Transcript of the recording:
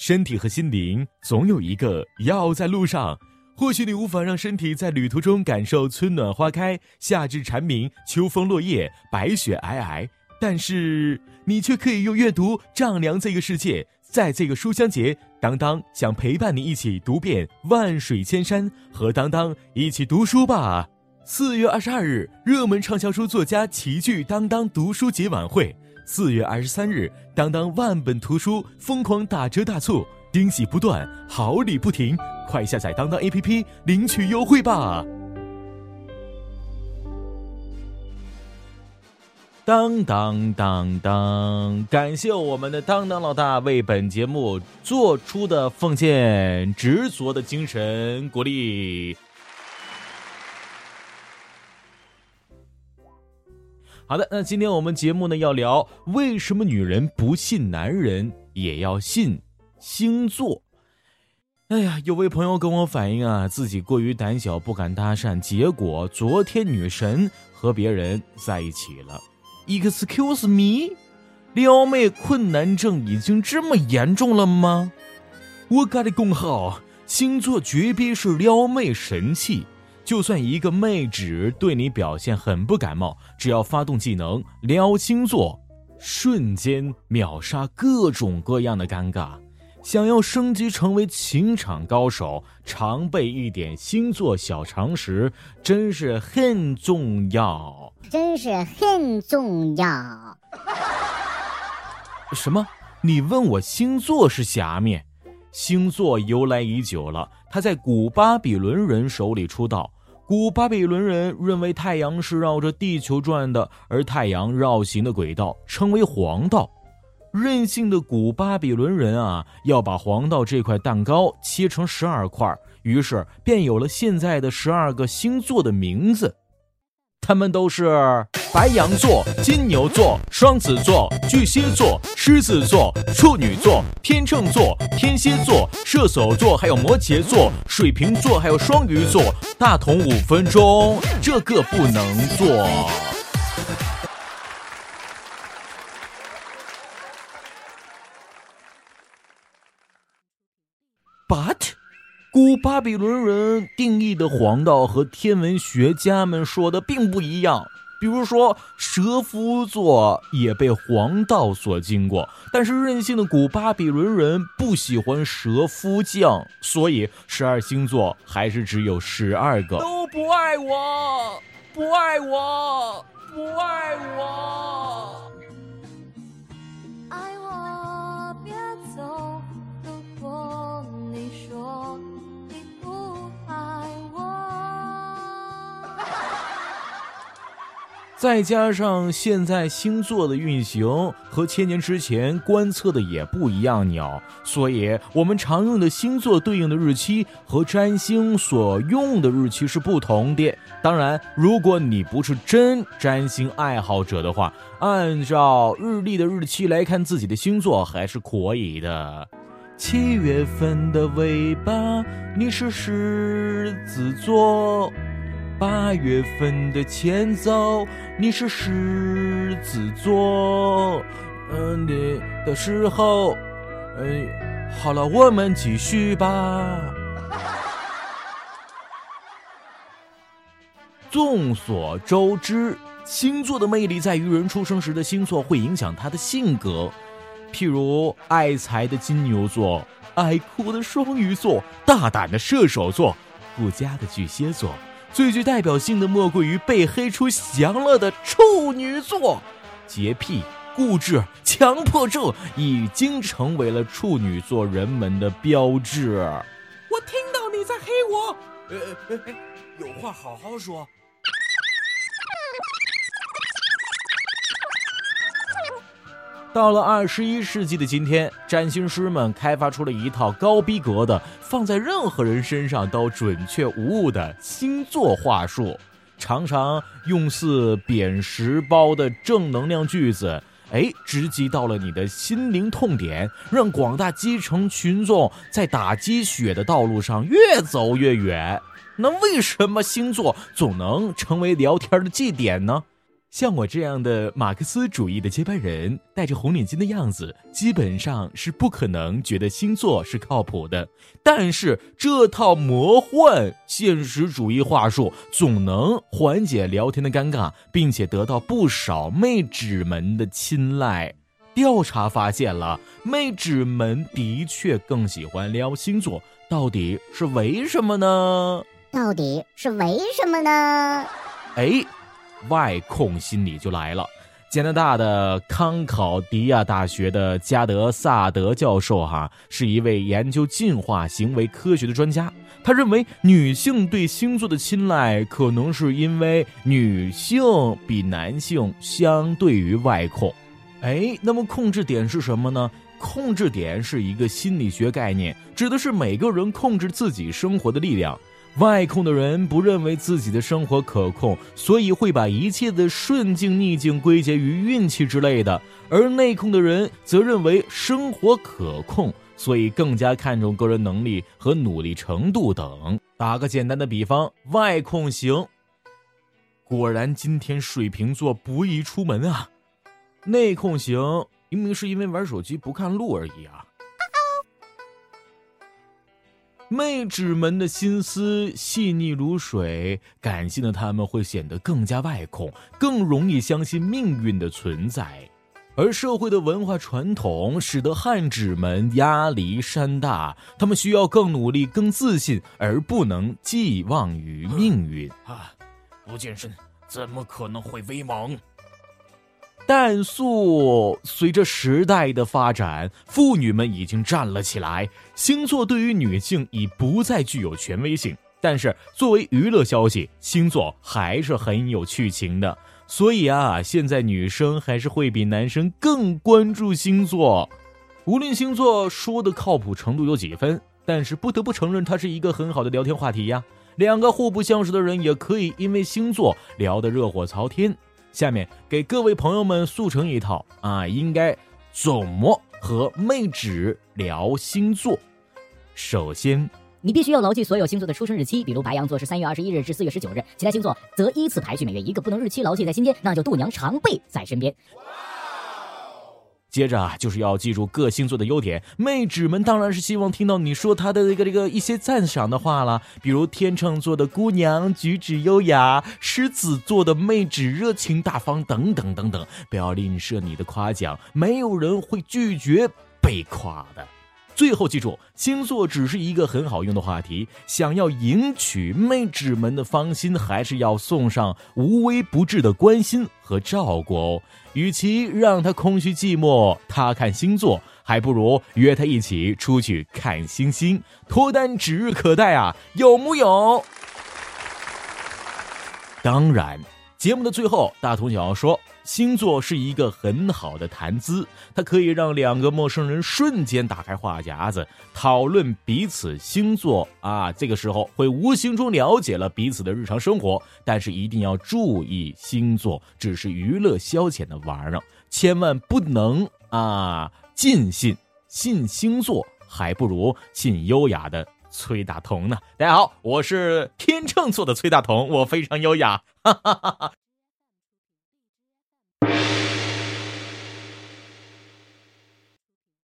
身体和心灵总有一个要在路上。或许你无法让身体在旅途中感受春暖花开、夏至蝉鸣、秋风落叶、白雪皑皑，但是你却可以用阅读丈量这个世界。在这个书香节，当当想陪伴你一起读遍万水千山，和当当一起读书吧。四月二十二日，热门畅销书作家齐聚当当读书节晚会。四月二十三日，当当万本图书疯狂打折大促，惊喜不断，好礼不停，快下载当当 APP 领取优惠吧！当当当当，感谢我们的当当老大为本节目做出的奉献，执着的精神，鼓励。好的，那今天我们节目呢要聊为什么女人不信男人也要信星座。哎呀，有位朋友跟我反映啊，自己过于胆小不敢搭讪，结果昨天女神和别人在一起了。Excuse me，撩妹困难症已经这么严重了吗？我跟你讲好，星座绝逼是撩妹神器。就算一个妹纸对你表现很不感冒，只要发动技能撩星座，瞬间秒杀各种各样的尴尬。想要升级成为情场高手，常备一点星座小常识，真是很重要，真是很重要。什么？你问我星座是啥面？星座由来已久了，它在古巴比伦人手里出道。古巴比伦人认为太阳是绕着地球转的，而太阳绕行的轨道称为黄道。任性的古巴比伦人啊，要把黄道这块蛋糕切成十二块，于是便有了现在的十二个星座的名字。他们都是白羊座、金牛座、双子座、巨蟹座、狮子座、处女座、天秤座、天蝎座、射手座，还有摩羯座、水瓶座，还有双鱼座。大同五分钟，这个不能做。But。古巴比伦人定义的黄道和天文学家们说的并不一样。比如说，蛇夫座也被黄道所经过，但是任性的古巴比伦人不喜欢蛇夫将，所以十二星座还是只有十二个。都不爱我，不爱我，不爱我。再加上现在星座的运行和千年之前观测的也不一样鸟，所以我们常用的星座对应的日期和占星所用的日期是不同的。当然，如果你不是真占星爱好者的话，按照日历的日期来看自己的星座还是可以的。七月份的尾巴，你是狮子座。八月份的前奏，你是狮子座，嗯，你的时候，嗯，好了，我们继续吧。众所周知，星座的魅力在于人出生时的星座会影响他的性格，譬如爱财的金牛座、爱哭的双鱼座、大胆的射手座、顾家的巨蟹座。最具代表性的莫过于被黑出翔了的处女座，洁癖、固执、强迫症已经成为了处女座人们的标志。我听到你在黑我，呃，呃有话好好说。到了二十一世纪的今天，占星师们开发出了一套高逼格的、放在任何人身上都准确无误的星座话术，常常用似扁食包的正能量句子，哎，直击到了你的心灵痛点，让广大基层群众在打鸡血的道路上越走越远。那为什么星座总能成为聊天的祭点呢？像我这样的马克思主义的接班人，戴着红领巾的样子，基本上是不可能觉得星座是靠谱的。但是这套魔幻现实主义话术，总能缓解聊天的尴尬，并且得到不少妹纸们的青睐。调查发现了，妹纸们的确更喜欢撩星座，到底是为什么呢？到底是为什么呢？哎。外控心理就来了。加拿大的康考迪亚大学的加德萨德教授，哈，是一位研究进化行为科学的专家。他认为，女性对星座的青睐，可能是因为女性比男性相对于外控。哎，那么控制点是什么呢？控制点是一个心理学概念，指的是每个人控制自己生活的力量。外控的人不认为自己的生活可控，所以会把一切的顺境逆境归结于运气之类的；而内控的人则认为生活可控，所以更加看重个人能力和努力程度等。打个简单的比方，外控型，果然今天水瓶座不宜出门啊；内控型，明明是因为玩手机不看路而已啊。妹纸们的心思细腻如水，感性的他们会显得更加外控，更容易相信命运的存在。而社会的文化传统使得汉纸们压力山大，他们需要更努力、更自信，而不能寄望于命运。啊，不健身怎么可能会威猛？但素随着时代的发展，妇女们已经站了起来。星座对于女性已不再具有权威性，但是作为娱乐消息，星座还是很有趣情的。所以啊，现在女生还是会比男生更关注星座。无论星座说的靠谱程度有几分，但是不得不承认，它是一个很好的聊天话题呀。两个互不相识的人也可以因为星座聊得热火朝天。下面给各位朋友们速成一套啊，应该怎么和妹纸聊星座？首先，你必须要牢记所有星座的出生日期，比如白羊座是三月二十一日至四月十九日，其他星座则依次排序，每月一个，不能日期牢记在心间，那就度娘常备在身边。接着啊，就是要记住各星座的优点。妹纸们当然是希望听到你说她的这个这个一些赞赏的话了，比如天秤座的姑娘举止优雅，狮子座的妹纸热情大方等等等等。不要吝啬你的夸奖，没有人会拒绝被夸的。最后记住，星座只是一个很好用的话题。想要赢取妹纸们的芳心，还是要送上无微不至的关心和照顾哦。与其让他空虚寂寞，他看星座，还不如约他一起出去看星星。脱单指日可待啊，有木有？当然。节目的最后，大同小说，星座是一个很好的谈资，它可以让两个陌生人瞬间打开话匣子，讨论彼此星座啊。这个时候会无形中了解了彼此的日常生活，但是一定要注意，星座只是娱乐消遣的玩意儿，千万不能啊尽信。信星座还不如信优雅的。崔大同呢？大家好，我是天秤座的崔大同，我非常优雅，哈哈哈哈。